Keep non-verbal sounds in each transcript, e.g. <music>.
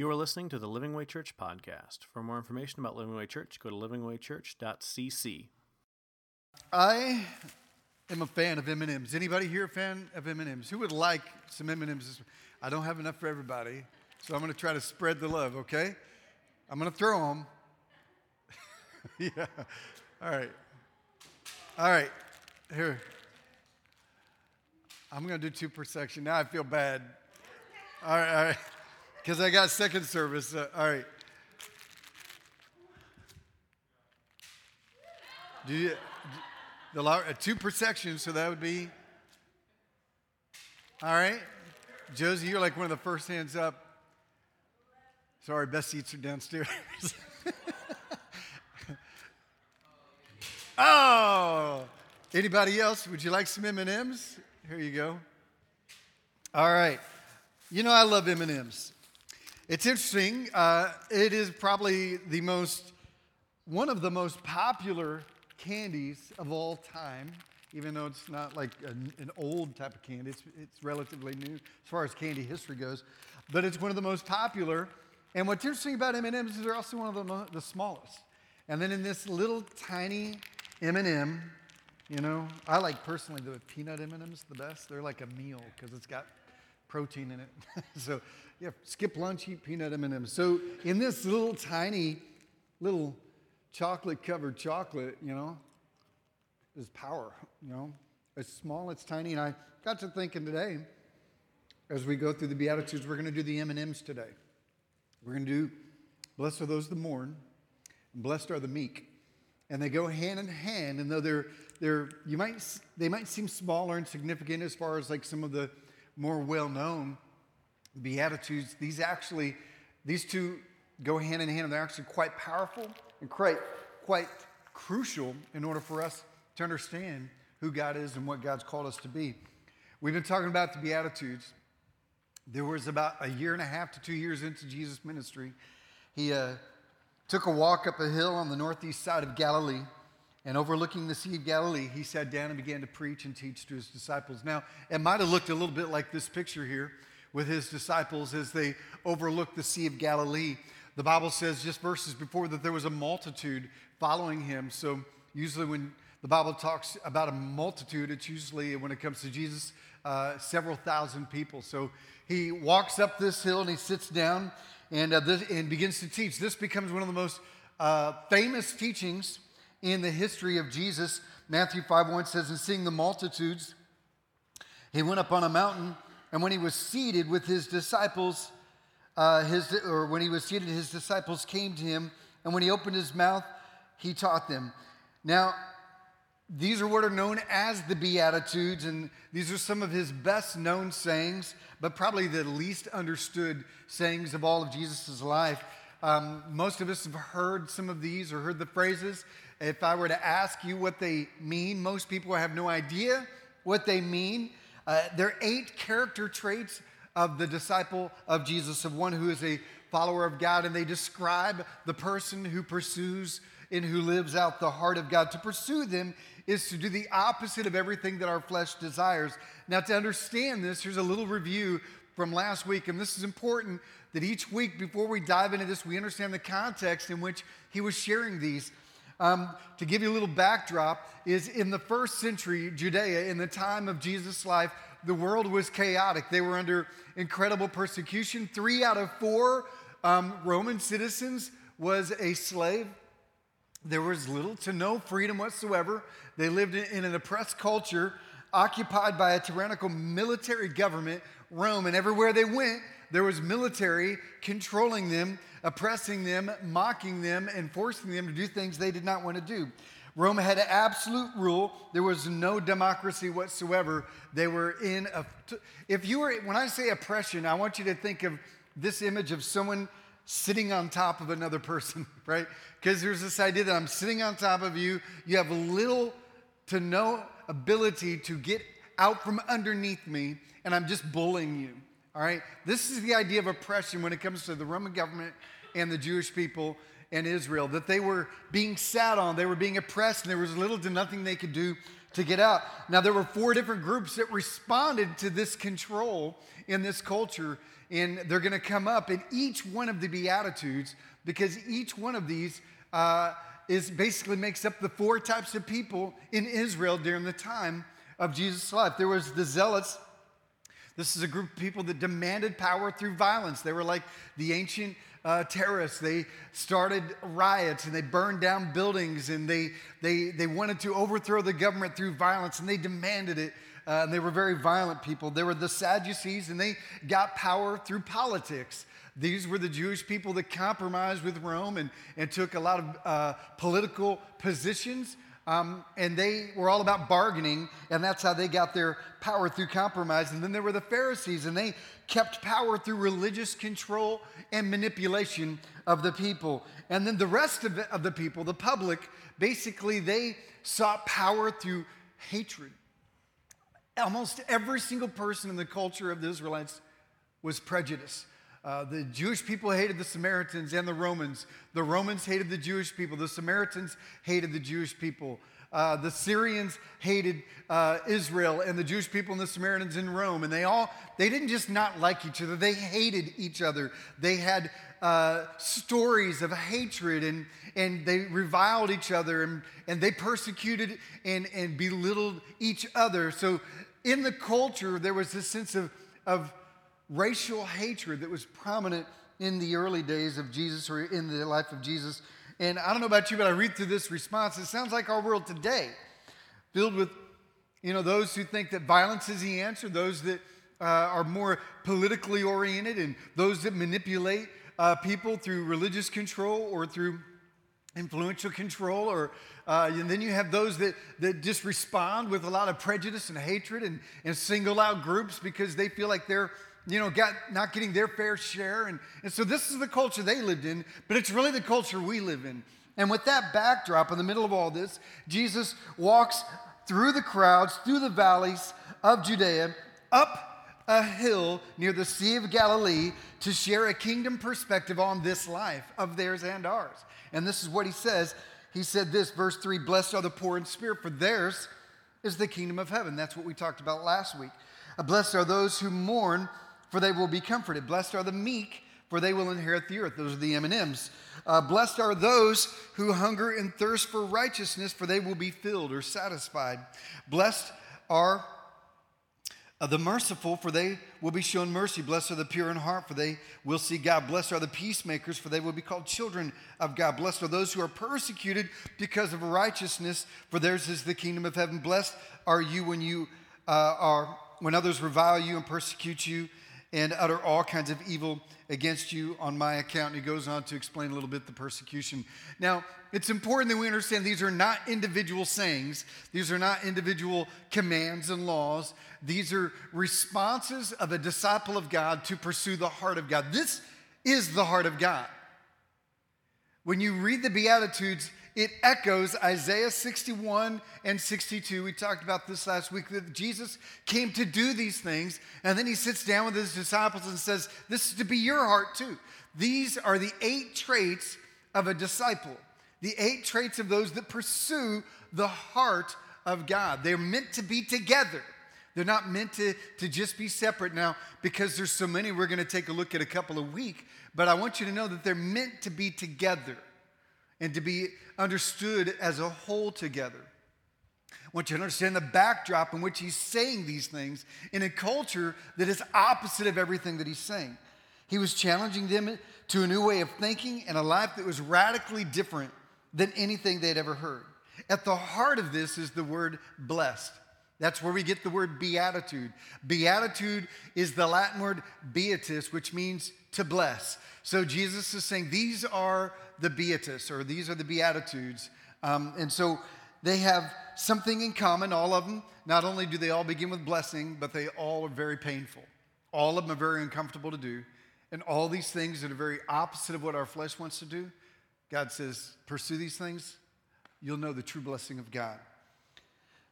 You are listening to the Living Way Church podcast. For more information about Living Way Church, go to livingwaychurch.cc. I am a fan of M&Ms. Anybody here a fan of M&Ms? Who would like some M&Ms? I don't have enough for everybody, so I'm going to try to spread the love, okay? I'm going to throw them. <laughs> yeah. All right. All right. Here. I'm going to do two per section. Now I feel bad. All right, all right. Because I got second service. Uh, all right. Do you, the uh, two per section, so that would be. All right. Josie, you're like one of the first hands up. Sorry, best seats are downstairs. <laughs> oh, anybody else? Would you like some M&Ms? Here you go. All right. You know I love M&Ms. It's interesting. Uh, it is probably the most, one of the most popular candies of all time, even though it's not like an, an, old type of candy. It's, it's relatively new as far as candy history goes, but it's one of the most popular. And what's interesting about M&Ms is they're also one of the, the smallest. And then in this little tiny M&M, you know, I like personally the peanut M&Ms the best. They're like a meal because it's got protein in it. <laughs> so yeah, skip lunch, eat peanut M&Ms. So in this little tiny, little chocolate-covered chocolate, you know, is power. You know, it's small, it's tiny, and I got to thinking today, as we go through the Beatitudes, we're going to do the M&Ms today. We're going to do, blessed are those that mourn, and blessed are the meek. And they go hand in hand, and though they're, they're you might, they might seem small or insignificant as far as like some of the more well-known Beatitudes, these actually, these two go hand in hand, and they're actually quite powerful and quite, quite crucial in order for us to understand who God is and what God's called us to be. We've been talking about the Beatitudes. There was about a year and a half to two years into Jesus' ministry. He uh, took a walk up a hill on the northeast side of Galilee, and overlooking the Sea of Galilee, he sat down and began to preach and teach to his disciples. Now, it might have looked a little bit like this picture here with his disciples as they overlooked the Sea of Galilee. The Bible says just verses before that there was a multitude following him. So, usually, when the Bible talks about a multitude, it's usually, when it comes to Jesus, uh, several thousand people. So, he walks up this hill and he sits down and, uh, this, and begins to teach. This becomes one of the most uh, famous teachings in the history of Jesus. Matthew 5 1 says, And seeing the multitudes, he went up on a mountain and when he was seated with his disciples, uh, his, or when he was seated, his disciples came to him, and when he opened his mouth, he taught them. Now, these are what are known as the Beatitudes, and these are some of his best known sayings, but probably the least understood sayings of all of Jesus' life. Um, most of us have heard some of these or heard the phrases. If I were to ask you what they mean, most people have no idea what they mean. Uh, there are eight character traits of the disciple of Jesus, of one who is a follower of God, and they describe the person who pursues and who lives out the heart of God. To pursue them is to do the opposite of everything that our flesh desires. Now, to understand this, here's a little review from last week, and this is important that each week before we dive into this, we understand the context in which he was sharing these. Um, to give you a little backdrop, is in the first century Judea, in the time of Jesus' life, the world was chaotic. They were under incredible persecution. Three out of four um, Roman citizens was a slave. There was little to no freedom whatsoever. They lived in an oppressed culture occupied by a tyrannical military government, Rome, and everywhere they went, there was military controlling them, oppressing them, mocking them, and forcing them to do things they did not want to do. Rome had absolute rule. There was no democracy whatsoever. They were in a. If you were, when I say oppression, I want you to think of this image of someone sitting on top of another person, <laughs> right? Because there's this idea that I'm sitting on top of you. You have little to no ability to get out from underneath me, and I'm just bullying you. All right? This is the idea of oppression when it comes to the Roman government and the Jewish people and Israel, that they were being sat on, they were being oppressed, and there was little to nothing they could do to get out. Now, there were four different groups that responded to this control in this culture, and they're going to come up in each one of the Beatitudes because each one of these uh, is basically makes up the four types of people in Israel during the time of Jesus' life. There was the zealots. This is a group of people that demanded power through violence. They were like the ancient uh, terrorists. They started riots and they burned down buildings and they, they, they wanted to overthrow the government through violence and they demanded it. Uh, and they were very violent people. They were the Sadducees and they got power through politics. These were the Jewish people that compromised with Rome and, and took a lot of uh, political positions. Um, and they were all about bargaining, and that's how they got their power through compromise. And then there were the Pharisees, and they kept power through religious control and manipulation of the people. And then the rest of, of the people, the public, basically they sought power through hatred. Almost every single person in the culture of the Israelites was prejudiced. Uh, the Jewish people hated the Samaritans and the Romans. The Romans hated the Jewish people. The Samaritans hated the Jewish people. Uh, the Syrians hated uh, Israel and the Jewish people and the Samaritans in Rome. And they all, they didn't just not like each other, they hated each other. They had uh, stories of hatred and, and they reviled each other and, and they persecuted and, and belittled each other. So in the culture, there was this sense of, of racial hatred that was prominent in the early days of Jesus or in the life of Jesus. And I don't know about you, but I read through this response. It sounds like our world today, filled with, you know, those who think that violence is the answer, those that uh, are more politically oriented, and those that manipulate uh, people through religious control or through influential control or uh, and then you have those that, that just respond with a lot of prejudice and hatred and, and single out groups because they feel like they're you know, got, not getting their fair share. And, and so this is the culture they lived in, but it's really the culture we live in. And with that backdrop in the middle of all this, Jesus walks through the crowds, through the valleys of Judea, up a hill near the Sea of Galilee to share a kingdom perspective on this life of theirs and ours. And this is what he says. He said this, verse 3 Blessed are the poor in spirit, for theirs is the kingdom of heaven. That's what we talked about last week. Blessed are those who mourn, for they will be comforted. Blessed are the meek, for they will inherit the earth. Those are the M&Ms. Uh, blessed are those who hunger and thirst for righteousness, for they will be filled or satisfied. Blessed are uh, the merciful, for they will be shown mercy. Blessed are the pure in heart, for they will see God. Blessed are the peacemakers, for they will be called children of God. Blessed are those who are persecuted because of righteousness, for theirs is the kingdom of heaven. Blessed are you when you uh, are when others revile you and persecute you and utter all kinds of evil against you on my account. And he goes on to explain a little bit the persecution. Now, it's important that we understand these are not individual sayings, these are not individual commands and laws. These are responses of a disciple of God to pursue the heart of God. This is the heart of God. When you read the Beatitudes, it echoes Isaiah 61 and 62. We talked about this last week that Jesus came to do these things, and then he sits down with his disciples and says, This is to be your heart too. These are the eight traits of a disciple, the eight traits of those that pursue the heart of God. They're meant to be together. They're not meant to, to just be separate now because there's so many we're going to take a look at a couple of week, But I want you to know that they're meant to be together and to be understood as a whole together. I want you to understand the backdrop in which he's saying these things in a culture that is opposite of everything that he's saying. He was challenging them to a new way of thinking and a life that was radically different than anything they'd ever heard. At the heart of this is the word blessed. That's where we get the word beatitude. Beatitude is the Latin word beatus, which means to bless. So Jesus is saying these are the Beatus, or these are the Beatitudes. Um, and so they have something in common, all of them. Not only do they all begin with blessing, but they all are very painful. All of them are very uncomfortable to do. And all these things that are very opposite of what our flesh wants to do, God says, pursue these things, you'll know the true blessing of God.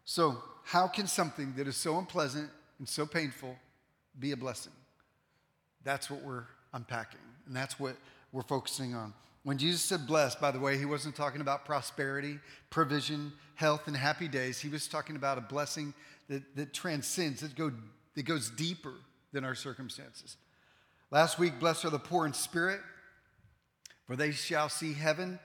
So, how can something that is so unpleasant and so painful be a blessing? That's what we're unpacking. And that's what we're focusing on. When Jesus said blessed, by the way, he wasn't talking about prosperity, provision, health, and happy days. He was talking about a blessing that, that transcends, that, go, that goes deeper than our circumstances. Last week, blessed are the poor in spirit, for they shall see heaven.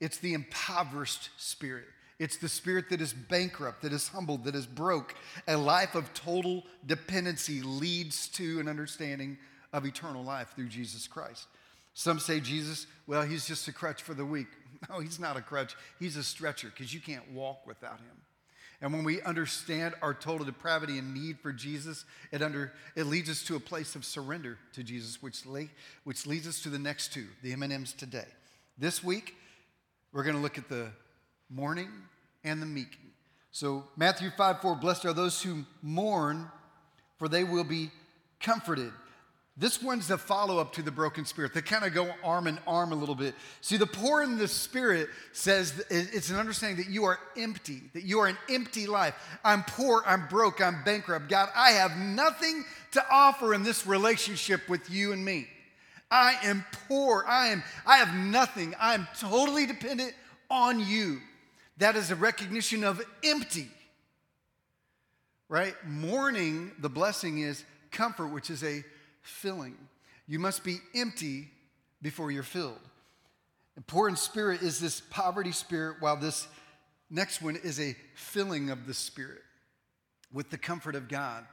It's the impoverished spirit. It's the spirit that is bankrupt, that is humbled, that is broke. A life of total dependency leads to an understanding of eternal life through Jesus Christ. Some say Jesus, well, he's just a crutch for the weak. <laughs> No, he's not a crutch. He's a stretcher because you can't walk without him. And when we understand our total depravity and need for Jesus, it, under, it leads us to a place of surrender to Jesus, which, lay, which leads us to the next two, the M&Ms today. This week, we're going to look at the mourning and the meek. So Matthew 5 4, blessed are those who mourn, for they will be comforted. This one's the follow up to the broken spirit. They kind of go arm in arm a little bit. See, the poor in the spirit says it's an understanding that you are empty, that you are an empty life. I'm poor, I'm broke, I'm bankrupt. God, I have nothing to offer in this relationship with you and me. I am poor. I am I have nothing. I am totally dependent on you. That is a recognition of empty. Right? Mourning, the blessing is comfort, which is a filling. You must be empty before you're filled. And poor in spirit is this poverty spirit, while this next one is a filling of the spirit with the comfort of God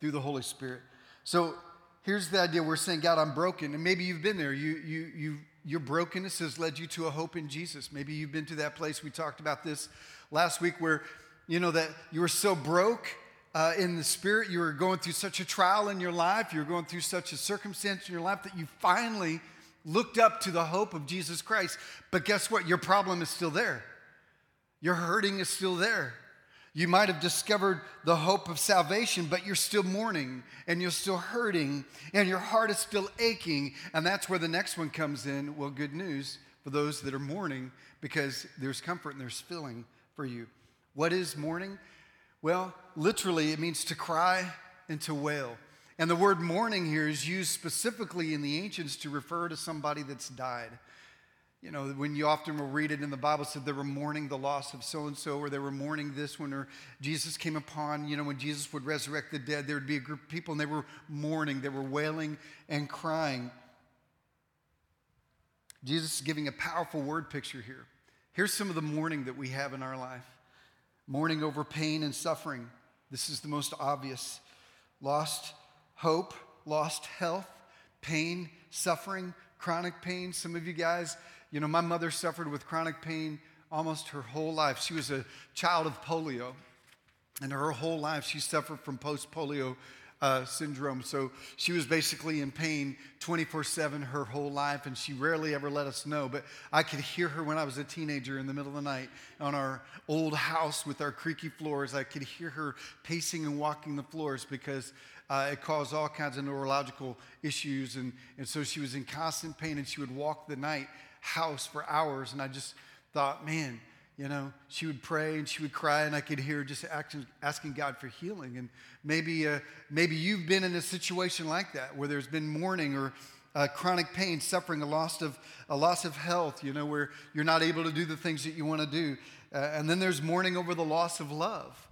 through the Holy Spirit. So here's the idea we're saying, God, I'm broken. And maybe you've been there. You, you, you, your brokenness has led you to a hope in Jesus. Maybe you've been to that place. We talked about this last week where, you know, that you were so broke uh, in the spirit, you were going through such a trial in your life, you were going through such a circumstance in your life that you finally looked up to the hope of Jesus Christ. But guess what? Your problem is still there. Your hurting is still there. You might have discovered the hope of salvation, but you're still mourning and you're still hurting and your heart is still aching. And that's where the next one comes in. Well, good news for those that are mourning because there's comfort and there's filling for you. What is mourning? Well, literally, it means to cry and to wail. And the word mourning here is used specifically in the ancients to refer to somebody that's died. You know, when you often will read it in the Bible, said they were mourning the loss of so and so, or they were mourning this one, or Jesus came upon, you know, when Jesus would resurrect the dead, there would be a group of people and they were mourning, they were wailing and crying. Jesus is giving a powerful word picture here. Here's some of the mourning that we have in our life mourning over pain and suffering. This is the most obvious. Lost hope, lost health, pain, suffering, chronic pain. Some of you guys, you know, my mother suffered with chronic pain almost her whole life. She was a child of polio, and her whole life she suffered from post polio uh, syndrome. So she was basically in pain 24 7 her whole life, and she rarely ever let us know. But I could hear her when I was a teenager in the middle of the night on our old house with our creaky floors. I could hear her pacing and walking the floors because uh, it caused all kinds of neurological issues. And, and so she was in constant pain, and she would walk the night house for hours. And I just thought, man, you know, she would pray and she would cry, and I could hear just asking, asking God for healing. And maybe, uh, maybe you've been in a situation like that where there's been mourning or uh, chronic pain, suffering, a loss of a loss of health. You know, where you're not able to do the things that you want to do. Uh, and then there's mourning over the loss of love.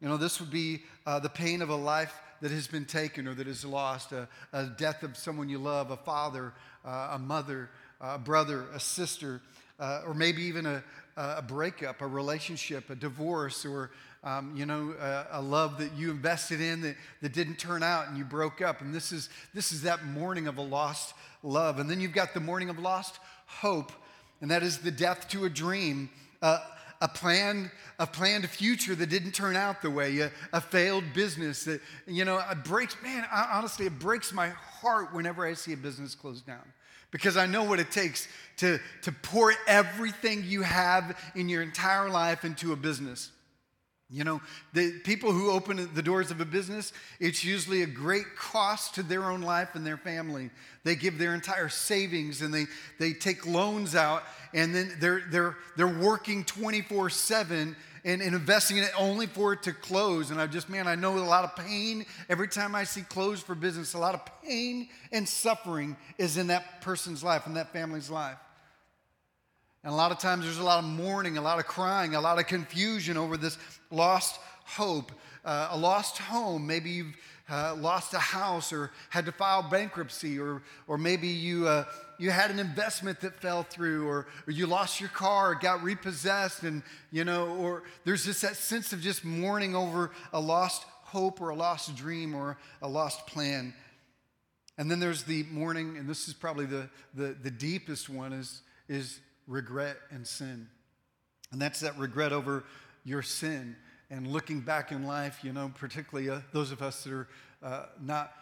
You know, this would be uh, the pain of a life that has been taken or that is lost, a, a death of someone you love, a father, uh, a mother, a brother, a sister, uh, or maybe even a, a breakup, a relationship, a divorce, or um, you know, a, a, love that you invested in that, that didn't turn out and you broke up. And this is, this is that mourning of a lost love. And then you've got the mourning of lost hope, and that is the death to a dream. Uh, a planned, a planned future that didn't turn out the way, a, a failed business that, you know, it breaks, man, honestly, it breaks my heart whenever I see a business close down because I know what it takes to, to pour everything you have in your entire life into a business. You know, the people who open the doors of a business, it's usually a great cost to their own life and their family. They give their entire savings and they, they take loans out, and then they're, they're, they're working 24 7 and, and investing in it only for it to close. And I just, man, I know a lot of pain every time I see close for business. A lot of pain and suffering is in that person's life, in that family's life. And a lot of times there's a lot of mourning, a lot of crying, a lot of confusion over this lost hope, uh, a lost home. Maybe you've uh, lost a house or had to file bankruptcy, or, or maybe you, uh, you had an investment that fell through, or, or you lost your car, got repossessed, and you know, or there's just that sense of just mourning over a lost hope or a lost dream or a lost plan. And then there's the mourning, and this is probably the, the, the deepest one is, is regret and sin. And that's that regret over your sin and looking back in life, you know, particularly uh, those of us that are uh, not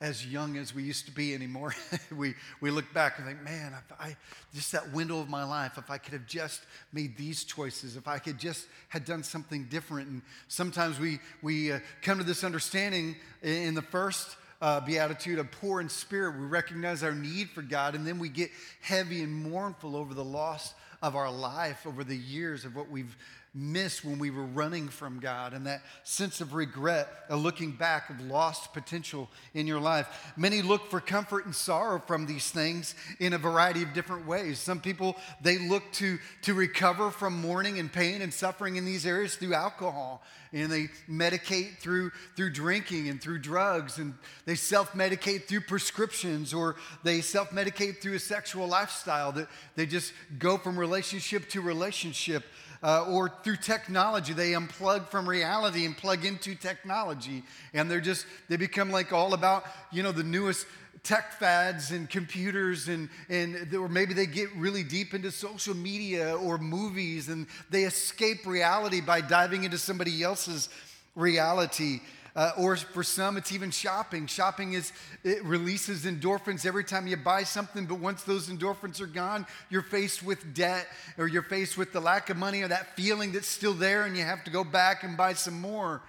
as young as we used to be anymore, <laughs> we, we look back and think, man, if I, just that window of my life, if I could have just made these choices, if I could just had done something different. And sometimes we, we uh, come to this understanding in the first uh, beatitude of poor in spirit. We recognize our need for God, and then we get heavy and mournful over the loss of our life over the years of what we've missed when we were running from God and that sense of regret, a looking back of lost potential in your life. Many look for comfort and sorrow from these things in a variety of different ways. Some people, they look to, to recover from mourning and pain and suffering in these areas through alcohol. And they medicate through, through drinking and through drugs, and they self medicate through prescriptions, or they self medicate through a sexual lifestyle that they just go from relationship to relationship uh, or through technology. They unplug from reality and plug into technology. And they're just, they become like all about, you know, the newest tech fads and computers and, and or maybe they get really deep into social media or movies and they escape reality by diving into somebody else's reality uh, or for some, it's even shopping. Shopping is it releases endorphins every time you buy something, but once those endorphins are gone, you're faced with debt or you're faced with the lack of money or that feeling that's still there, and you have to go back and buy some more.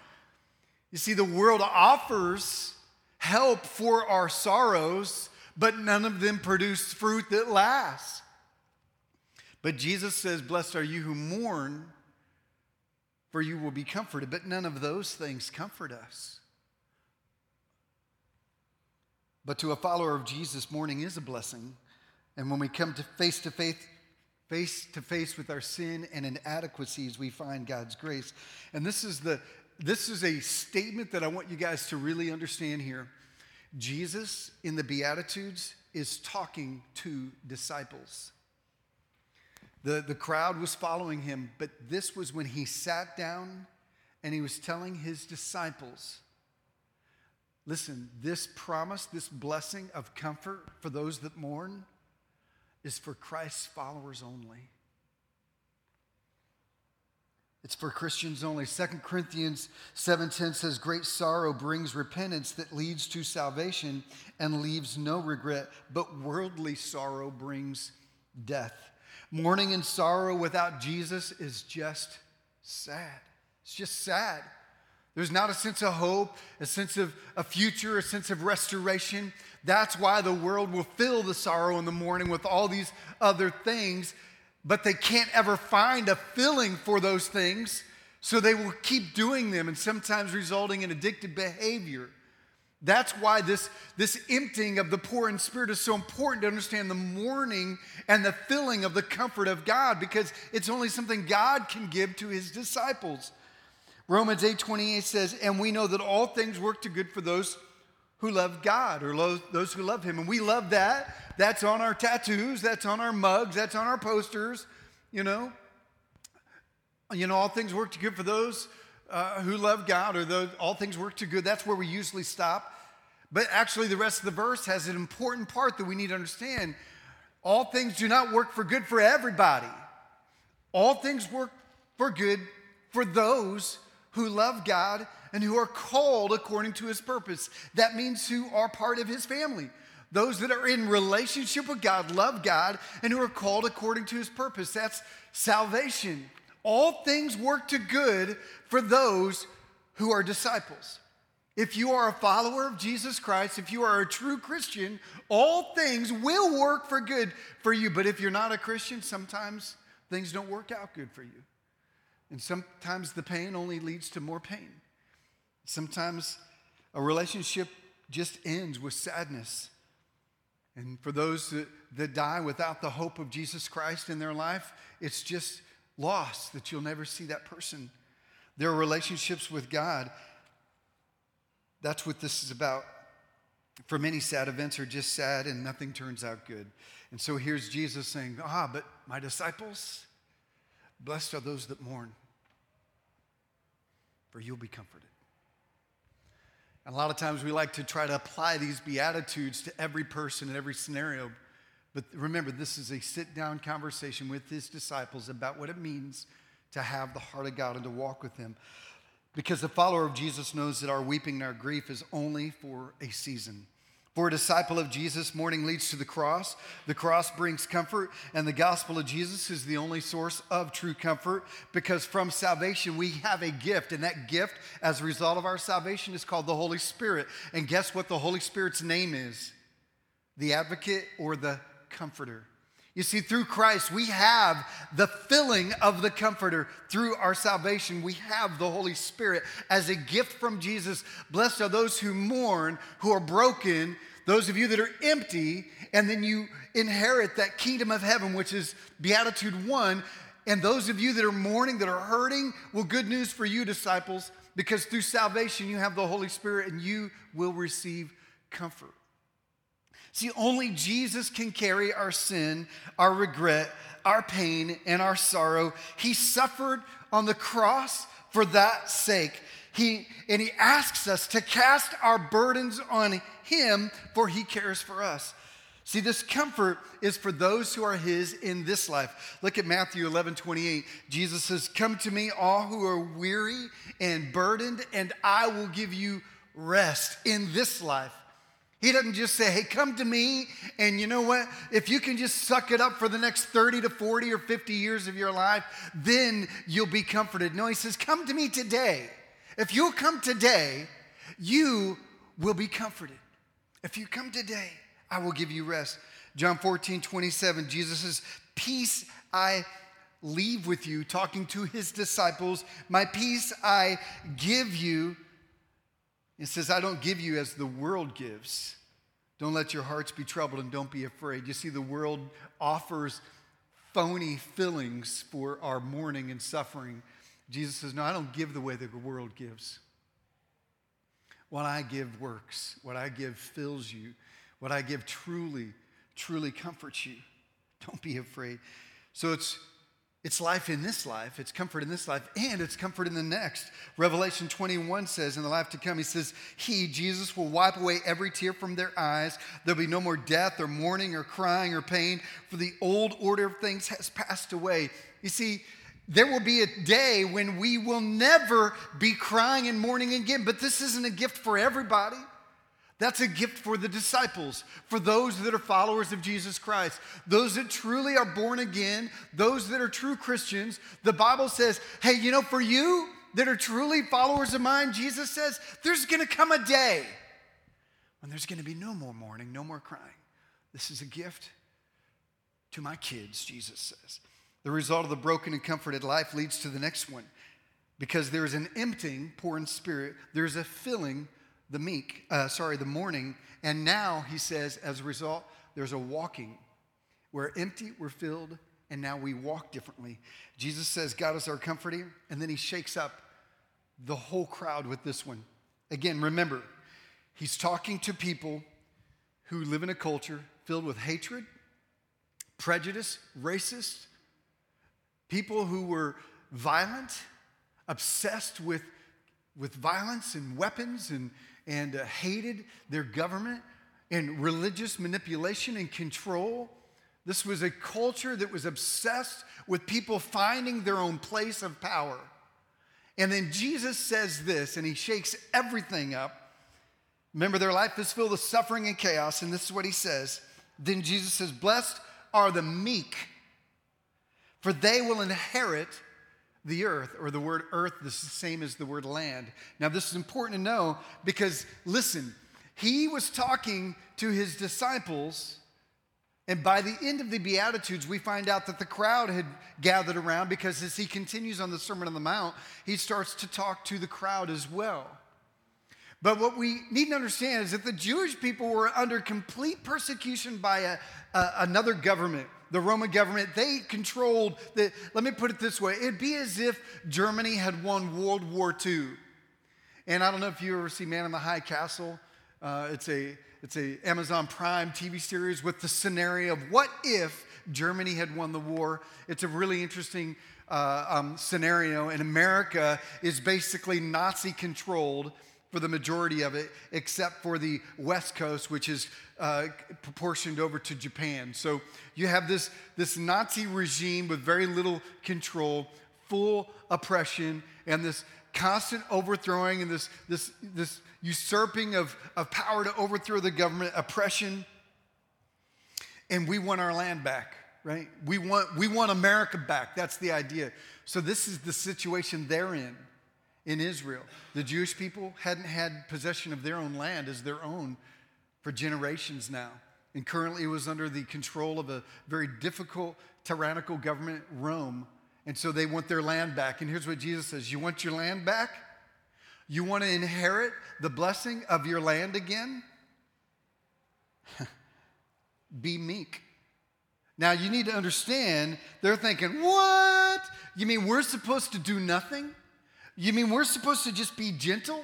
You see, the world offers help for our sorrows, but none of them produce fruit that lasts. But Jesus says, Blessed are you who mourn for you will be comforted. But none of those things comfort us. But to a follower of Jesus, mourning is a blessing. And when we come to face to face, face to face with our sin and inadequacies, we find God's grace. And this is the this is a statement that I want you guys to really understand here. Jesus in the Beatitudes is talking to disciples. The, the crowd was following him, but this was when he sat down and he was telling his disciples listen, this promise, this blessing of comfort for those that mourn is for Christ's followers only. It's for Christians only. 2 Corinthians 7:10 says great sorrow brings repentance that leads to salvation and leaves no regret, but worldly sorrow brings death. Mourning and sorrow without Jesus is just sad. It's just sad. There's not a sense of hope, a sense of a future, a sense of restoration. That's why the world will fill the sorrow in the morning with all these other things, but they can't ever find a filling for those things, so they will keep doing them and sometimes resulting in addictive behavior. That's why this, this emptying of the poor in spirit is so important to understand the mourning and the filling of the comfort of God because it's only something God can give to his disciples. Romans 8 28 says, And we know that all things work to good for those who love God or those who love him. And we love that. That's on our tattoos, that's on our mugs, that's on our posters, you know. You know, all things work to good for those uh, who love God, or all things work to good. That's where we usually stop. But actually, the rest of the verse has an important part that we need to understand. All things do not work for good for everybody. All things work for good for those who love God and who are called according to his purpose. That means who are part of his family. Those that are in relationship with God, love God, and who are called according to his purpose. That's salvation. All things work to good for those who are disciples. If you are a follower of Jesus Christ, if you are a true Christian, all things will work for good for you. But if you're not a Christian, sometimes things don't work out good for you. And sometimes the pain only leads to more pain. Sometimes a relationship just ends with sadness. And for those that, that die without the hope of Jesus Christ in their life, it's just loss that you'll never see that person. Their relationships with God, that's what this is about. For many, sad events are just sad and nothing turns out good. And so here's Jesus saying, Ah, but my disciples, blessed are those that mourn, for you'll be comforted. And a lot of times we like to try to apply these Beatitudes to every person in every scenario. But remember, this is a sit down conversation with his disciples about what it means to have the heart of God and to walk with him. Because the follower of Jesus knows that our weeping and our grief is only for a season. For a disciple of Jesus, mourning leads to the cross. The cross brings comfort, and the gospel of Jesus is the only source of true comfort because from salvation we have a gift, and that gift, as a result of our salvation, is called the Holy Spirit. And guess what the Holy Spirit's name is? The advocate or the comforter. You see, through Christ, we have the filling of the Comforter. Through our salvation, we have the Holy Spirit as a gift from Jesus. Blessed are those who mourn, who are broken, those of you that are empty, and then you inherit that kingdom of heaven, which is Beatitude 1. And those of you that are mourning, that are hurting, well, good news for you, disciples, because through salvation, you have the Holy Spirit and you will receive comfort. See, only Jesus can carry our sin, our regret, our pain, and our sorrow. He suffered on the cross for that sake. He, and he asks us to cast our burdens on him, for he cares for us. See, this comfort is for those who are his in this life. Look at Matthew 11 28. Jesus says, Come to me, all who are weary and burdened, and I will give you rest in this life. He doesn't just say, hey, come to me, and you know what? If you can just suck it up for the next 30 to 40 or 50 years of your life, then you'll be comforted. No, he says, come to me today. If you'll come today, you will be comforted. If you come today, I will give you rest. John 14, 27, Jesus says, Peace I leave with you, talking to his disciples. My peace I give you. It says, I don't give you as the world gives. Don't let your hearts be troubled and don't be afraid. You see, the world offers phony fillings for our mourning and suffering. Jesus says, No, I don't give the way that the world gives. What I give works. What I give fills you. What I give truly, truly comforts you. Don't be afraid. So it's it's life in this life, it's comfort in this life, and it's comfort in the next. Revelation 21 says, in the life to come, he says, He, Jesus, will wipe away every tear from their eyes. There'll be no more death or mourning or crying or pain, for the old order of things has passed away. You see, there will be a day when we will never be crying and mourning again, but this isn't a gift for everybody. That's a gift for the disciples, for those that are followers of Jesus Christ, those that truly are born again, those that are true Christians. The Bible says, hey, you know, for you that are truly followers of mine, Jesus says, there's gonna come a day when there's gonna be no more mourning, no more crying. This is a gift to my kids, Jesus says. The result of the broken and comforted life leads to the next one because there's an emptying, poor in spirit, there's a filling the meek, uh, sorry, the mourning. And now, he says, as a result, there's a walking. We're empty, we're filled, and now we walk differently. Jesus says, God is our comforter, and then he shakes up the whole crowd with this one. Again, remember, he's talking to people who live in a culture filled with hatred, prejudice, racist, people who were violent, obsessed with, with violence and weapons and, and uh, hated their government and religious manipulation and control. This was a culture that was obsessed with people finding their own place of power. And then Jesus says this, and he shakes everything up. Remember, their life is filled with suffering and chaos, and this is what he says. Then Jesus says, Blessed are the meek, for they will inherit the earth, or the word earth the same as the word land. Now, this is important to know because, listen, he was talking to his disciples And by the end of the Beatitudes, we find out that the crowd had gathered around because as he continues on the Sermon on the Mount, he starts to talk to the crowd as well. But what we need to understand is that the Jewish people were under complete persecution by a, a, another government, the Roman government. They controlled the, let me put it this way it'd be as if Germany had won World War II. And I don't know if you ever see Man in the High Castle. Uh, it's a it's a Amazon Prime TV series with the scenario of what if Germany had won the war. It's a really interesting uh, um, scenario, and America is basically Nazi controlled for the majority of it, except for the West Coast, which is uh, proportioned over to Japan. So you have this, this Nazi regime with very little control, full oppression, and this constant overthrowing and this, this, this usurping of, of power to overthrow the government, oppression. And we want our land back, right? We want, we want America back. That's the idea. So, this is the situation they're in in Israel. The Jewish people hadn't had possession of their own land as their own for generations now. And currently it was under the control of a very difficult, tyrannical government, Rome. And so they want their land back. And here's what Jesus says You want your land back? You want to inherit the blessing of your land again? <laughs> Be meek. Now, you need to understand, they're thinking, what? You mean we're supposed to do nothing? You mean we're supposed to just be gentle?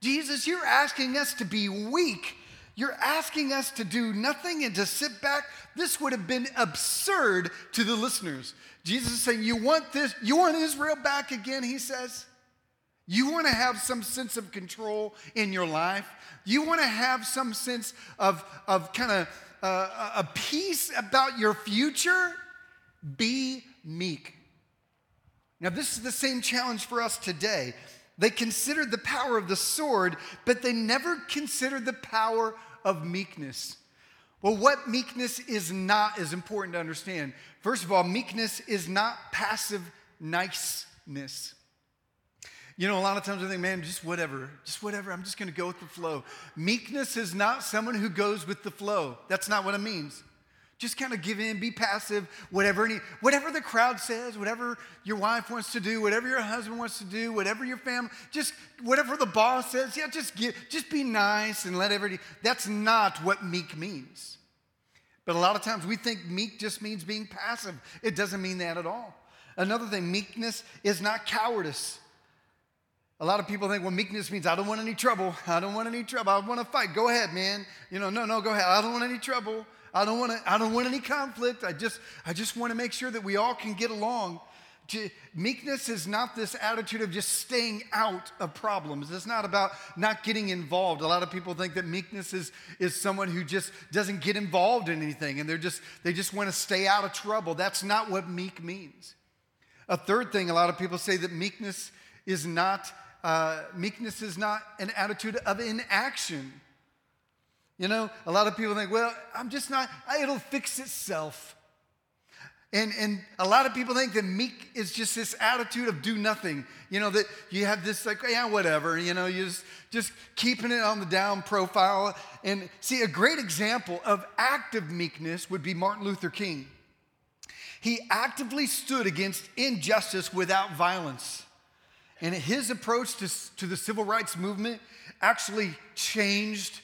Jesus, you're asking us to be weak. You're asking us to do nothing and to sit back. This would have been absurd to the listeners. Jesus is saying, You want this? You want Israel back again? He says. You want to have some sense of control in your life. You want to have some sense of, of kind of uh, a peace about your future. Be meek. Now, this is the same challenge for us today. They considered the power of the sword, but they never considered the power of meekness. Well, what meekness is not is important to understand. First of all, meekness is not passive niceness. You know, a lot of times I think, man, just whatever, just whatever, I'm just gonna go with the flow. Meekness is not someone who goes with the flow. That's not what it means. Just kind of give in, be passive, whatever, any, whatever the crowd says, whatever your wife wants to do, whatever your husband wants to do, whatever your family, just whatever the boss says, yeah, just give, just be nice and let everybody. That's not what meek means. But a lot of times we think meek just means being passive. It doesn't mean that at all. Another thing, meekness is not cowardice. A lot of people think, well, meekness means I don't want any trouble. I don't want any trouble. I want to fight. Go ahead, man. You know, no, no, go ahead. I don't want any trouble. I don't want to, I don't want any conflict. I just, I just want to make sure that we all can get along. Meekness is not this attitude of just staying out of problems. It's not about not getting involved. A lot of people think that meekness is, is someone who just doesn't get involved in anything and they're just, they just want to stay out of trouble. That's not what meek means. A third thing, a lot of people say that meekness is not uh, meekness is not an attitude of inaction. You know, a lot of people think, well, I'm just not, it'll fix itself. And, and a lot of people think that meek is just this attitude of do nothing. You know, that you have this like, yeah, whatever, you know, you just, just keeping it on the down profile. And see, a great example of active meekness would be Martin Luther King. He actively stood against injustice without violence. And his approach to, to the civil rights movement actually changed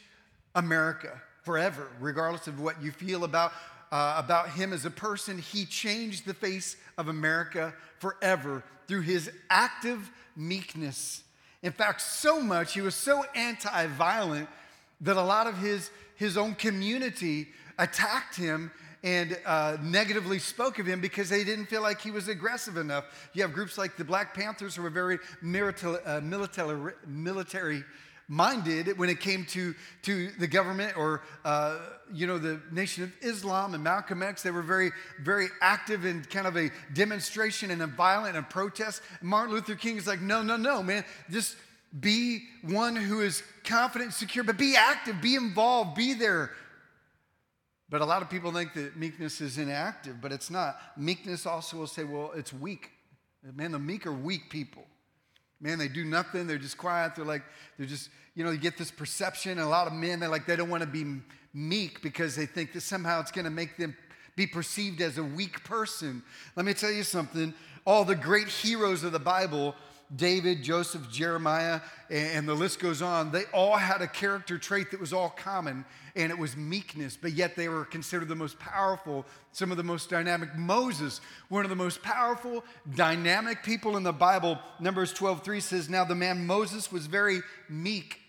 America forever, regardless of what you feel about, uh, about him as a person. He changed the face of America forever through his active meekness. In fact, so much, he was so anti violent that a lot of his, his own community attacked him and uh, negatively spoke of him because they didn't feel like he was aggressive enough. You have groups like the Black Panthers who were very military, uh, military, military minded when it came to, to the government or uh, you know the nation of islam and malcolm x they were very very active in kind of a demonstration and a violent and protest martin luther king is like no no no man just be one who is confident and secure but be active be involved be there but a lot of people think that meekness is inactive, but it's not. Meekness also will say, well, it's weak. Man, the meek are weak people. Man, they do nothing. They're just quiet. They're like, they're just, you know, you get this perception. And a lot of men, they're like, they don't want to be meek because they think that somehow it's going to make them be perceived as a weak person. Let me tell you something. All the great heroes of the Bible, David, Joseph, Jeremiah, and the list goes on, they all had a character trait that was all common, and it was meekness, but yet they were considered the most powerful, some of the most dynamic. Moses, one of the most powerful, dynamic people in the Bible. Numbers 12 3 says, Now the man Moses was very meek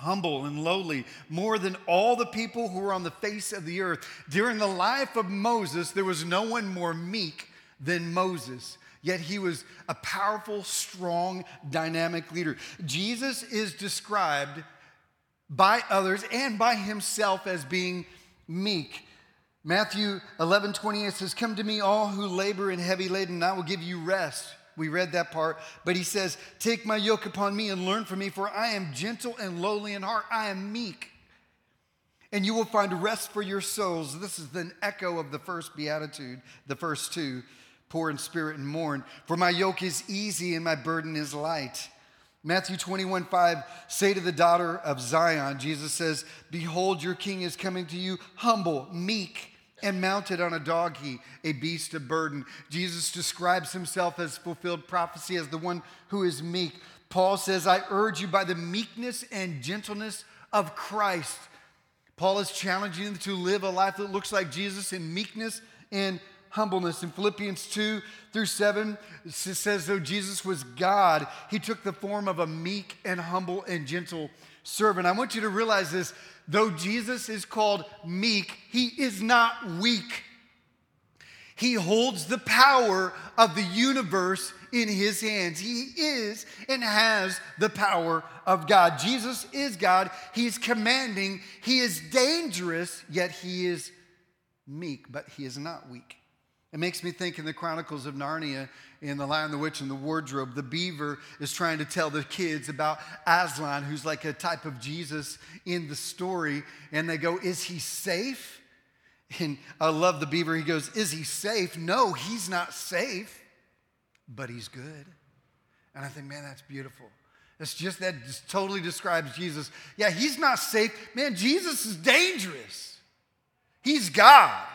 humble and lowly, more than all the people who were on the face of the earth. During the life of Moses, there was no one more meek than Moses. Yet he was a powerful, strong, dynamic leader. Jesus is described by others and by himself as being meek. Matthew 11 28 says, Come to me, all who labor and heavy laden, and I will give you rest. We read that part, but he says, Take my yoke upon me and learn from me, for I am gentle and lowly in heart. I am meek, and you will find rest for your souls. This is an echo of the first beatitude, the first two poor in spirit and mourn. For my yoke is easy and my burden is light. Matthew 21, 5, say to the daughter of Zion, Jesus says, Behold, your king is coming to you, humble, meek, and mounted on a donkey, a beast of burden. Jesus describes himself as fulfilled prophecy as the one who is meek. Paul says, I urge you by the meekness and gentleness of Christ. Paul is challenging them to live a life that looks like Jesus in meekness and humbleness. In Philippians 2 through 7, it says, though Jesus was God, he took the form of a meek and humble and gentle servant. I want you to realize this though Jesus is called meek, he is not weak. He holds the power of the universe in his hands. He is and has the power of God. Jesus is God. He's commanding. He is dangerous, yet he is meek, but he is not weak. It makes me think in the Chronicles of Narnia, in The Lion, the Witch, and the Wardrobe, the beaver is trying to tell the kids about Aslan, who's like a type of Jesus in the story. And they go, Is he safe? And I love the beaver. He goes, Is he safe? No, he's not safe, but he's good. And I think, man, that's beautiful. It's just that just totally describes Jesus. Yeah, he's not safe. Man, Jesus is dangerous. He's God.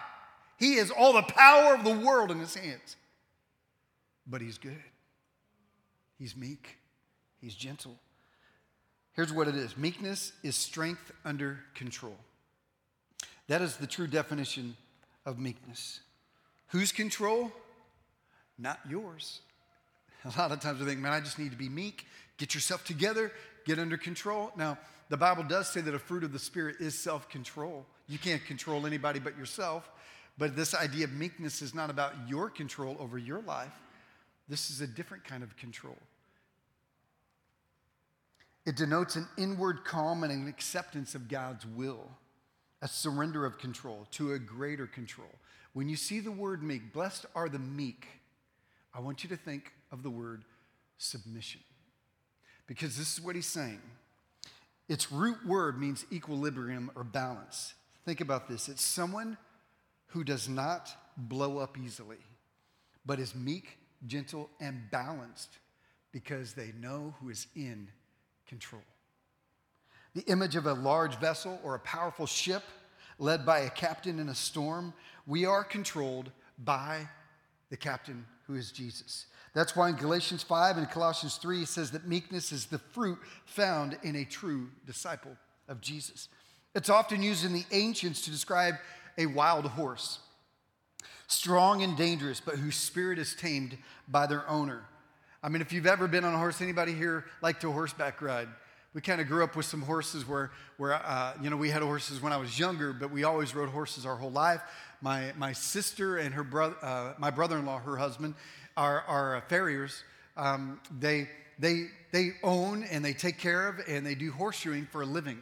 He has all the power of the world in his hands. But he's good. He's meek. He's gentle. Here's what it is meekness is strength under control. That is the true definition of meekness. Whose control? Not yours. A lot of times we think, man, I just need to be meek, get yourself together, get under control. Now, the Bible does say that a fruit of the Spirit is self control. You can't control anybody but yourself. But this idea of meekness is not about your control over your life. This is a different kind of control. It denotes an inward calm and an acceptance of God's will, a surrender of control to a greater control. When you see the word meek, blessed are the meek, I want you to think of the word submission. Because this is what he's saying. Its root word means equilibrium or balance. Think about this it's someone who does not blow up easily, but is meek, gentle, and balanced because they know who is in control. The image of a large vessel or a powerful ship led by a captain in a storm, we are controlled by the captain who is Jesus. That's why in Galatians 5 and Colossians 3 it says that meekness is the fruit found in a true disciple of Jesus. It's often used in the ancients to describe a wild horse, strong and dangerous, but whose spirit is tamed by their owner. I mean, if you've ever been on a horse, anybody here like to horseback ride? We kind of grew up with some horses where, where uh, you know, we had horses when I was younger, but we always rode horses our whole life. My, my sister and her brother, uh, my brother-in-law, her husband, are, are uh, farriers. Um, they, they, they own and they take care of and they do horseshoeing for a living.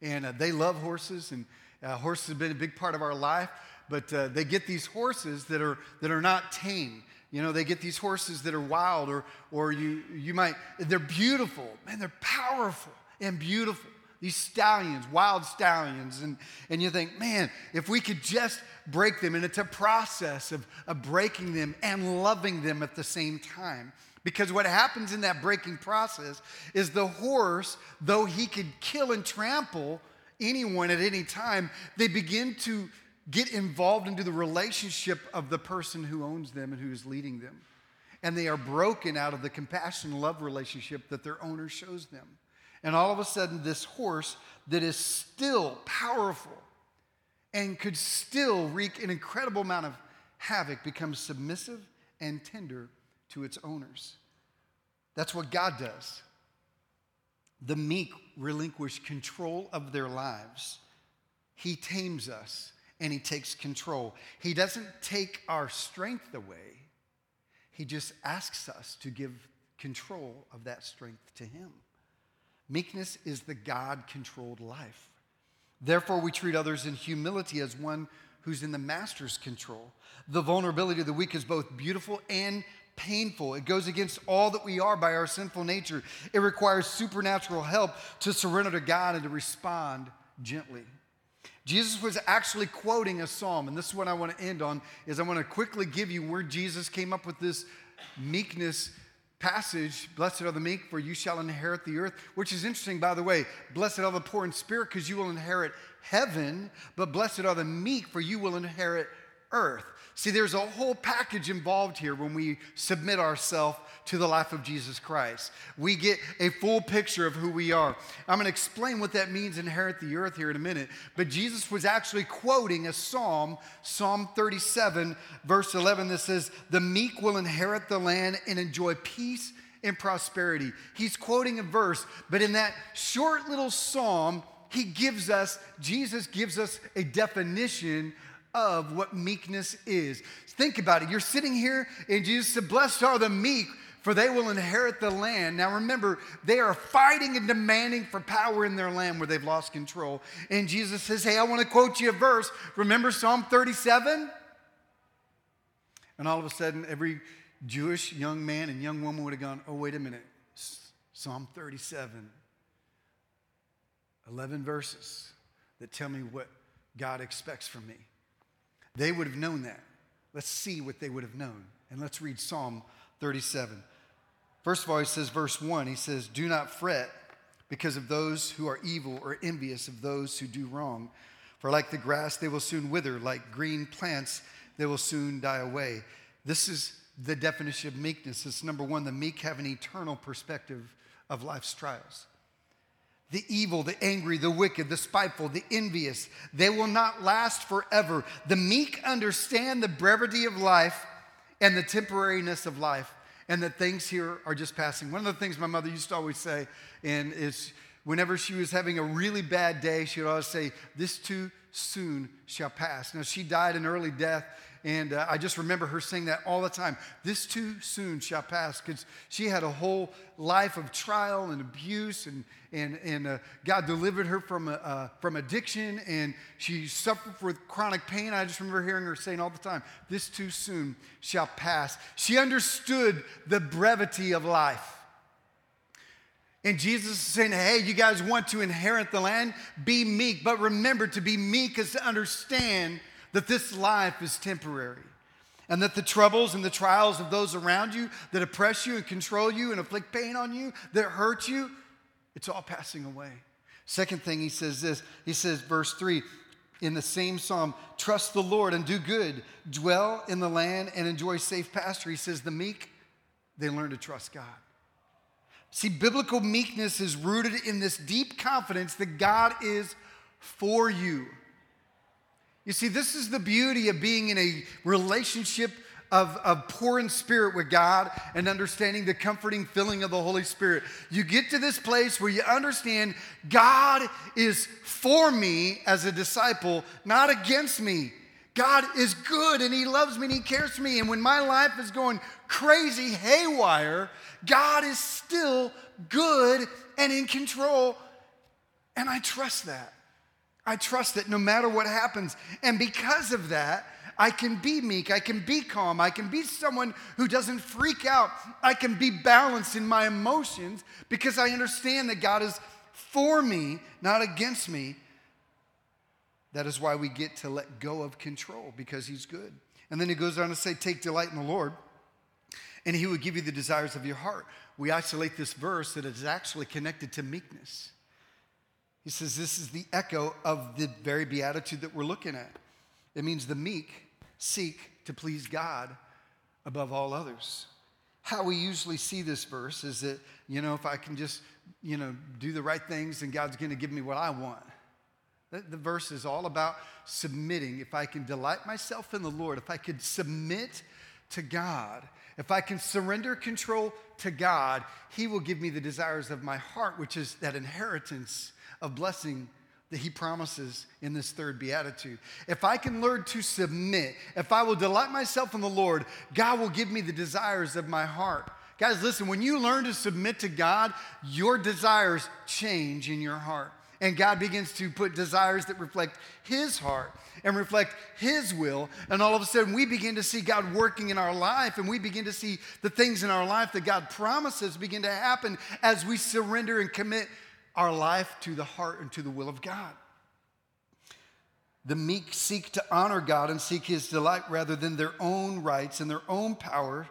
And uh, they love horses and uh, horses have been a big part of our life, but uh, they get these horses that are, that are not tame. You know, they get these horses that are wild, or, or you, you might, they're beautiful. Man, they're powerful and beautiful. These stallions, wild stallions. And, and you think, man, if we could just break them, and it's a process of, of breaking them and loving them at the same time. Because what happens in that breaking process is the horse, though he could kill and trample, anyone at any time, they begin to get involved into the relationship of the person who owns them and who is leading them. And they are broken out of the compassion and love relationship that their owner shows them. And all of a sudden, this horse that is still powerful and could still wreak an incredible amount of havoc becomes submissive and tender to its owners. That's what God does. The meek relinquish control of their lives. He tames us and He takes control. He doesn't take our strength away, He just asks us to give control of that strength to Him. Meekness is the God controlled life. Therefore, we treat others in humility as one who's in the master's control. The vulnerability of the weak is both beautiful and painful. It goes against all that we are by our sinful nature. It requires supernatural help to surrender to God and to respond gently. Jesus was actually quoting a psalm, and this is what I want to end on is I want to quickly give you where Jesus came up with this meekness passage, blessed are the meek, for you shall inherit the earth, which is interesting, by the way. Blessed are the poor in spirit, because you will inherit heaven, but blessed are the meek, for you will inherit earth. See, there's a whole package involved here when we submit ourselves to the life of Jesus Christ. We get a full picture of who we are. I'm going to explain what that means, inherit the earth, here in a minute. But Jesus was actually quoting a psalm, Psalm 37, verse 11, that says, The meek will inherit the land and enjoy peace and prosperity. He's quoting a verse, but in that short little psalm, he gives us, Jesus gives us a definition of what meekness is. Think about it. You're sitting here and Jesus said, Blessed are the meek, for they will inherit the land. Now remember, they are fighting and demanding for power in their land where they've lost control. And Jesus says, Hey, I want to quote you a verse. Remember Psalm 37? And all of a sudden, every Jewish young man and young woman would have gone, Oh, wait a minute. Psalm 37. 11 verses that tell me what God expects from me. They would have known that. Let's see what they would have known. And let's read Psalm 37. First of all, he says, verse 1, he says, Do not fret because of those who are evil or envious of those who do wrong. For like the grass, they will soon wither, like green plants, they will soon die away. This is the definition of meekness. It's number one, the meek have an eternal perspective of life's trials the evil, the angry, the wicked, the spiteful, the envious. They will not last forever. The meek understand the brevity of life and the temporariness of life, and that things here are just passing. One of the things my mother used to always say, and is whenever she was having a really bad day, she would always say, This too soon shall pass. Now, she died an early death, and uh, I just remember her saying that all the time. This too soon shall pass because she had a whole life of trial and abuse, and, and, and uh, God delivered her from, uh, from addiction, and she suffered with chronic pain. I just remember hearing her saying all the time, This too soon shall pass. She understood the brevity of life. And Jesus is saying, hey, you guys want to inherit the land? Be meek. But remember, to be meek is to understand that this life is temporary and that the troubles and the trials of those around you that oppress you and control you and inflict pain on you, that hurt you, it's all passing away. Second thing he says this he says, verse 3 in the same psalm, trust the Lord and do good, dwell in the land and enjoy safe pasture. He says, the meek, they learn to trust God. See, biblical meekness is rooted in this deep confidence that God is for you. You see, this is the beauty of being in a relationship of, of poor in spirit with God and understanding the comforting filling of the Holy Spirit. You get to this place where you understand God is for me as a disciple, not against me. God is good and He loves me and He cares for me. And when my life is going crazy haywire, God is still good and in control. And I trust that. I trust that no matter what happens. And because of that, I can be meek. I can be calm. I can be someone who doesn't freak out. I can be balanced in my emotions because I understand that God is for me, not against me. That is why we get to let go of control because He's good. And then He goes on to say, Take delight in the Lord, and He will give you the desires of your heart. We isolate this verse that is actually connected to meekness. He says this is the echo of the very beatitude that we're looking at. It means the meek seek to please God above all others. How we usually see this verse is that, you know, if I can just, you know, do the right things, then God's going to give me what I want. The verse is all about submitting. If I can delight myself in the Lord, if I could submit to God, if I can surrender control to God, He will give me the desires of my heart, which is that inheritance of blessing that he promises in this third beatitude. If I can learn to submit, if I will delight myself in the Lord, God will give me the desires of my heart. Guys, listen, when you learn to submit to God, your desires change in your heart. And God begins to put desires that reflect His heart and reflect His will. And all of a sudden, we begin to see God working in our life, and we begin to see the things in our life that God promises begin to happen as we surrender and commit our life to the heart and to the will of God. The meek seek to honor God and seek his delight rather than their own rights and their own power.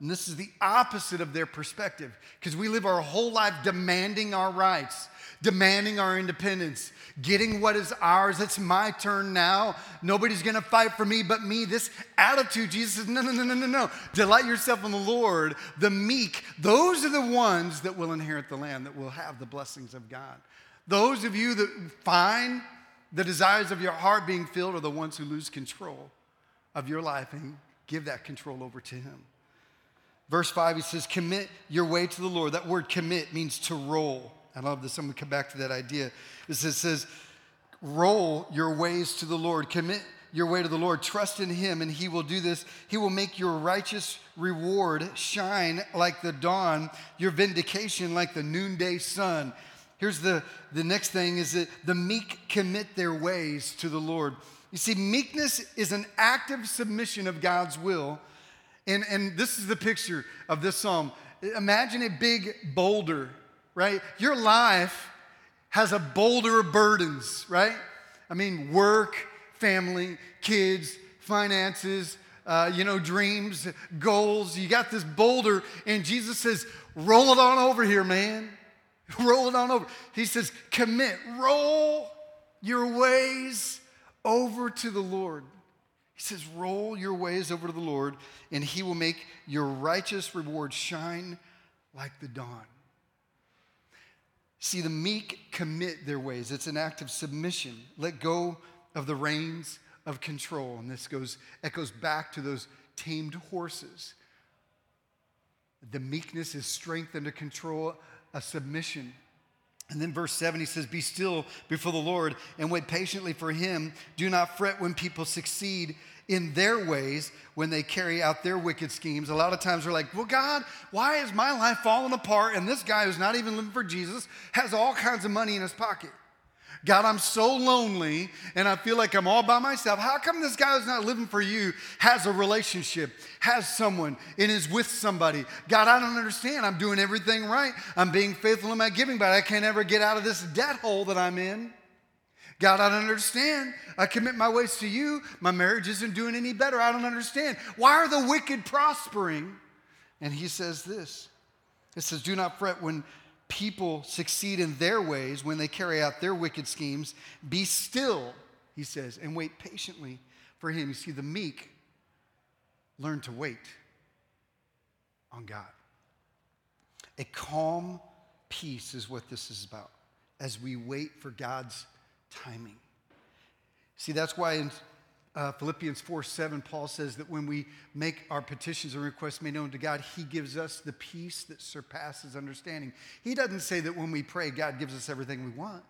And this is the opposite of their perspective because we live our whole life demanding our rights, demanding our independence, getting what is ours. It's my turn now. Nobody's going to fight for me but me. This attitude, Jesus says, no, no, no, no, no, no. Delight yourself in the Lord. The meek, those are the ones that will inherit the land, that will have the blessings of God. Those of you that find the desires of your heart being filled are the ones who lose control of your life and give that control over to Him. Verse 5, he says, Commit your way to the Lord. That word commit means to roll. I love this. I'm going to come back to that idea. It says, roll your ways to the Lord. Commit your way to the Lord. Trust in Him, and He will do this. He will make your righteous reward shine like the dawn, your vindication like the noonday sun. Here's the, the next thing is that the meek commit their ways to the Lord. You see, meekness is an active submission of God's will. And, and this is the picture of this psalm. Imagine a big boulder right? Your life has a boulder of burdens, right? I mean, work, family, kids, finances, uh, you know, dreams, goals. You got this boulder, and Jesus says, roll it on over here, man. <laughs> roll it on over. He says, commit, roll your ways over to the Lord. He says, roll your ways over to the Lord, and he will make your righteous reward shine like the dawn. See, the meek commit their ways. It's an act of submission. Let go of the reins of control. And this goes, echoes back to those tamed horses. The meekness is strength under control, a submission. And then verse 7, he says, Be still before the Lord and wait patiently for him. Do not fret when people succeed in their ways when they carry out their wicked schemes. A lot of times we're like, well, God, why is my life falling apart? And this guy who's not even living for Jesus has all kinds of money in his pocket. God, I'm so lonely and I feel like I'm all by myself. How come this guy who's not living for you has a relationship, has someone, and is with somebody? God, I don't understand. I'm doing everything right. I'm being faithful in my giving, but I can't ever get out of this debt hole that I'm in. God, I don't understand. I commit my ways to you. My marriage isn't doing any better. I don't understand. Why are the wicked prospering? And he says this It says, Do not fret when people succeed in their ways, when they carry out their wicked schemes. Be still, he says, and wait patiently for him. You see, the meek learn to wait on God. A calm peace is what this is about as we wait for God's timing. See, that's why in uh, Philippians 4 7, Paul says that when we make our petitions and requests made known to God, He gives us the peace that surpasses understanding. He doesn't say that when we pray, God gives us everything we want.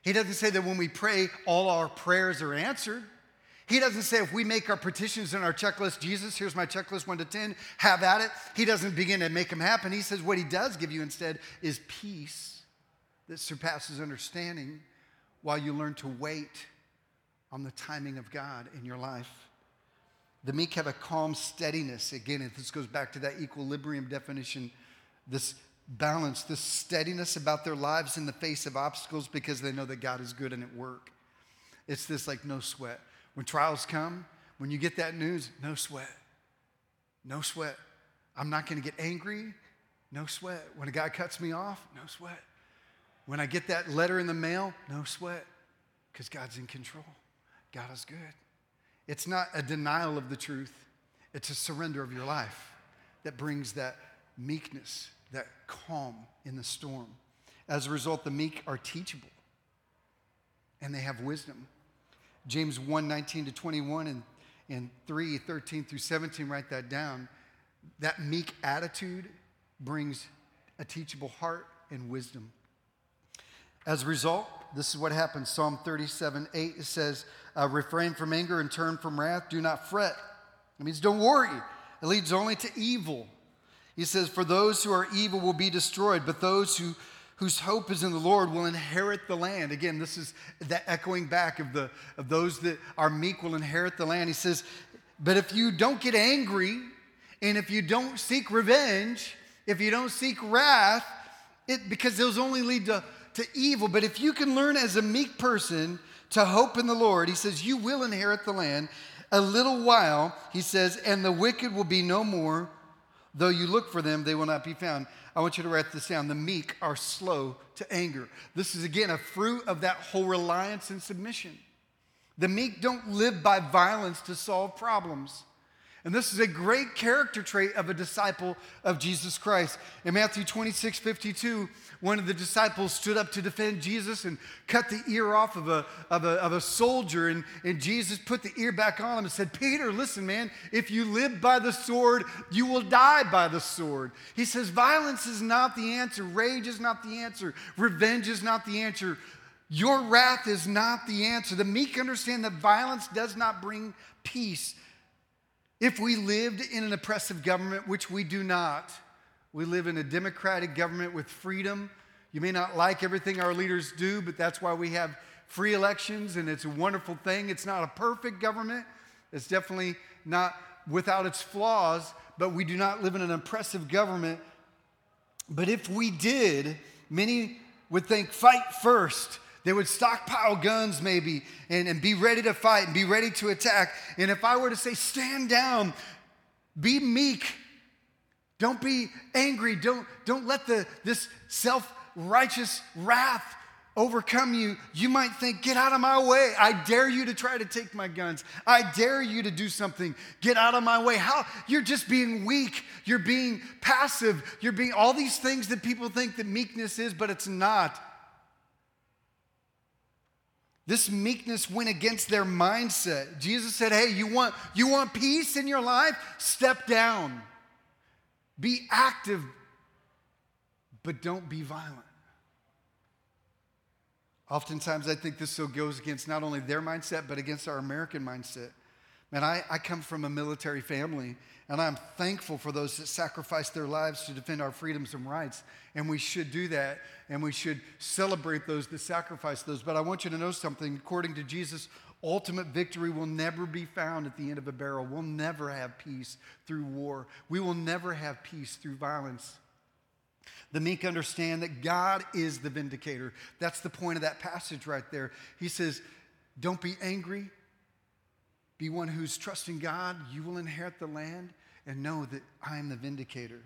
He doesn't say that when we pray, all our prayers are answered. He doesn't say if we make our petitions in our checklist, Jesus, here's my checklist, one to 10, have at it. He doesn't begin to make them happen. He says what he does give you instead is peace that surpasses understanding while you learn to wait on the timing of God in your life. The meek have a calm steadiness. Again, if this goes back to that equilibrium definition, this balance, this steadiness about their lives in the face of obstacles because they know that God is good and at work. It's this like no sweat. When trials come, when you get that news, no sweat. No sweat. I'm not going to get angry. No sweat. When a guy cuts me off, no sweat. When I get that letter in the mail, no sweat, because God's in control. God is good. It's not a denial of the truth, it's a surrender of your life that brings that meekness, that calm in the storm. As a result, the meek are teachable and they have wisdom. James 1 19 to 21 and, and 3 13 through 17, write that down. That meek attitude brings a teachable heart and wisdom. As a result, this is what happens. Psalm 37 8 it says, uh, Refrain from anger and turn from wrath. Do not fret. It means don't worry. It leads only to evil. He says, For those who are evil will be destroyed, but those who whose hope is in the Lord will inherit the land. Again, this is the echoing back of, the, of those that are meek will inherit the land. He says, But if you don't get angry, and if you don't seek revenge, if you don't seek wrath, it, because those only lead to, to evil. But if you can learn as a meek person to hope in the Lord, he says, you will inherit the land. A little while, he says, and the wicked will be no more. Though you look for them, they will not be found. I want you to write this down. The meek are slow to anger. This is, again, a fruit of that whole reliance and submission. The meek don't live by violence to solve problems. And this is a great character trait of a disciple of Jesus Christ. In Matthew 26, 52, one of the disciples stood up to defend Jesus and cut the ear off of a, of a, of a soldier. And, and Jesus put the ear back on him and said, Peter, listen, man, if you live by the sword, you will die by the sword. He says, Violence is not the answer, rage is not the answer, revenge is not the answer. Your wrath is not the answer. The meek understand that violence does not bring peace. If we lived in an oppressive government, which we do not, we live in a democratic government with freedom. You may not like everything our leaders do, but that's why we have free elections, and it's a wonderful thing. It's not a perfect government, it's definitely not without its flaws, but we do not live in an oppressive government. But if we did, many would think fight first they would stockpile guns, maybe, and, and be ready to fight and be ready to attack. And if I were to say, stand down, be meek, don't be angry, don't, don't let the, this self righteous wrath overcome you, you might think, Get out of my way. I dare you to try to take my guns. I dare you to do something. Get out of my way. How? You're just being weak. You're being passive. You're being all these things that people think that meekness is, but it's not. This meekness went against their mindset. Jesus said, Hey, you want, you want peace in your life? Step down. Be active, but don't be violent. Oftentimes, I think this so goes against not only their mindset, but against our American mindset. Man, I, I come from a military family, and I'm thankful for those that sacrifice their lives to defend our freedoms and rights. And we should do that, and we should celebrate those that sacrifice those. But I want you to know something. According to Jesus, ultimate victory will never be found at the end of a barrel. We'll never have peace through war, we will never have peace through violence. The meek understand that God is the vindicator. That's the point of that passage right there. He says, Don't be angry, be one who's trusting God. You will inherit the land and know that I am the vindicator.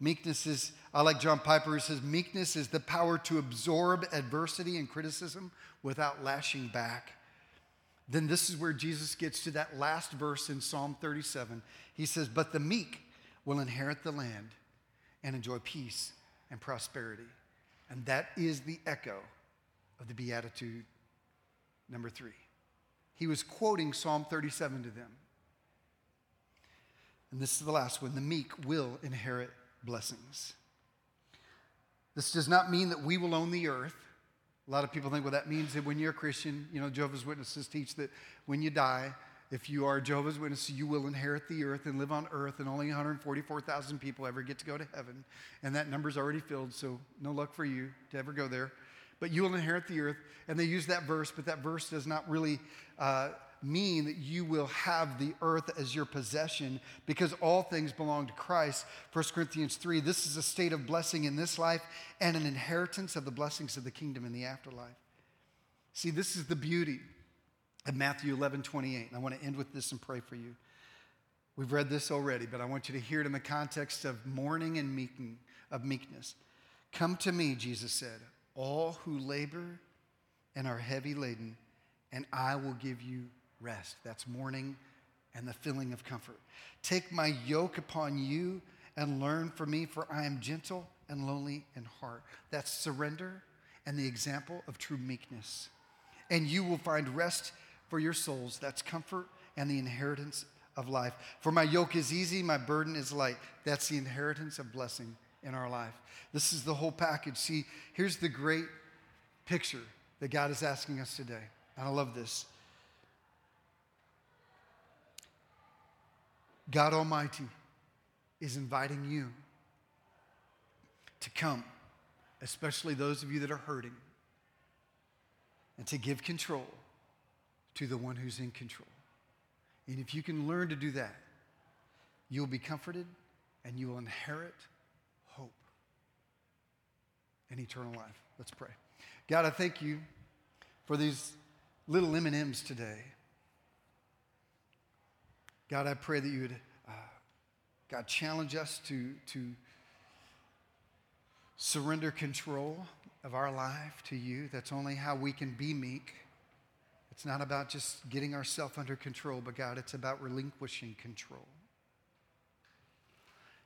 Meekness is, I like John Piper, who says, meekness is the power to absorb adversity and criticism without lashing back. Then this is where Jesus gets to that last verse in Psalm 37. He says, But the meek will inherit the land and enjoy peace and prosperity. And that is the echo of the Beatitude number three. He was quoting Psalm 37 to them. And this is the last one the meek will inherit blessings. This does not mean that we will own the earth. A lot of people think, well, that means that when you're a Christian, you know, Jehovah's Witnesses teach that when you die, if you are Jehovah's Witness, you will inherit the earth and live on earth, and only 144,000 people ever get to go to heaven. And that number's already filled, so no luck for you to ever go there but you will inherit the earth. And they use that verse, but that verse does not really uh, mean that you will have the earth as your possession because all things belong to Christ. 1 Corinthians 3 this is a state of blessing in this life and an inheritance of the blessings of the kingdom in the afterlife. See, this is the beauty of Matthew 11 28. And I want to end with this and pray for you. We've read this already, but I want you to hear it in the context of mourning and meeking, of meekness. Come to me, Jesus said all who labor and are heavy laden, and I will give you rest. That's mourning and the feeling of comfort. Take my yoke upon you and learn from me, for I am gentle and lowly in heart. That's surrender and the example of true meekness. And you will find rest for your souls. That's comfort and the inheritance of life. For my yoke is easy, my burden is light. That's the inheritance of blessing in our life. This is the whole package. See, here's the great picture that God is asking us today. And I love this. God Almighty is inviting you to come, especially those of you that are hurting, and to give control to the one who's in control. And if you can learn to do that, you'll be comforted and you will inherit hope and eternal life. Let's pray. God, I thank you for these little M&Ms today. God, I pray that you would, uh, God, challenge us to, to surrender control of our life to you. That's only how we can be meek. It's not about just getting ourselves under control, but God, it's about relinquishing control.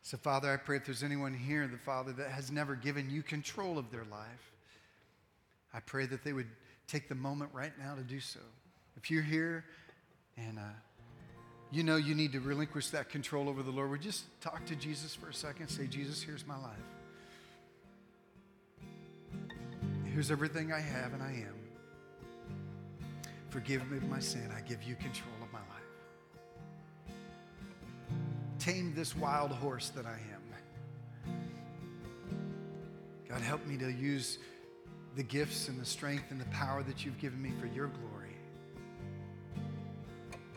So, Father, I pray if there's anyone here, the Father, that has never given you control of their life, I pray that they would take the moment right now to do so. If you're here and uh, you know you need to relinquish that control over the Lord, would just talk to Jesus for a second. Say, Jesus, here's my life. Here's everything I have and I am. Forgive me of my sin. I give you control of my life. Tame this wild horse that I am. God, help me to use the gifts and the strength and the power that you've given me for your glory.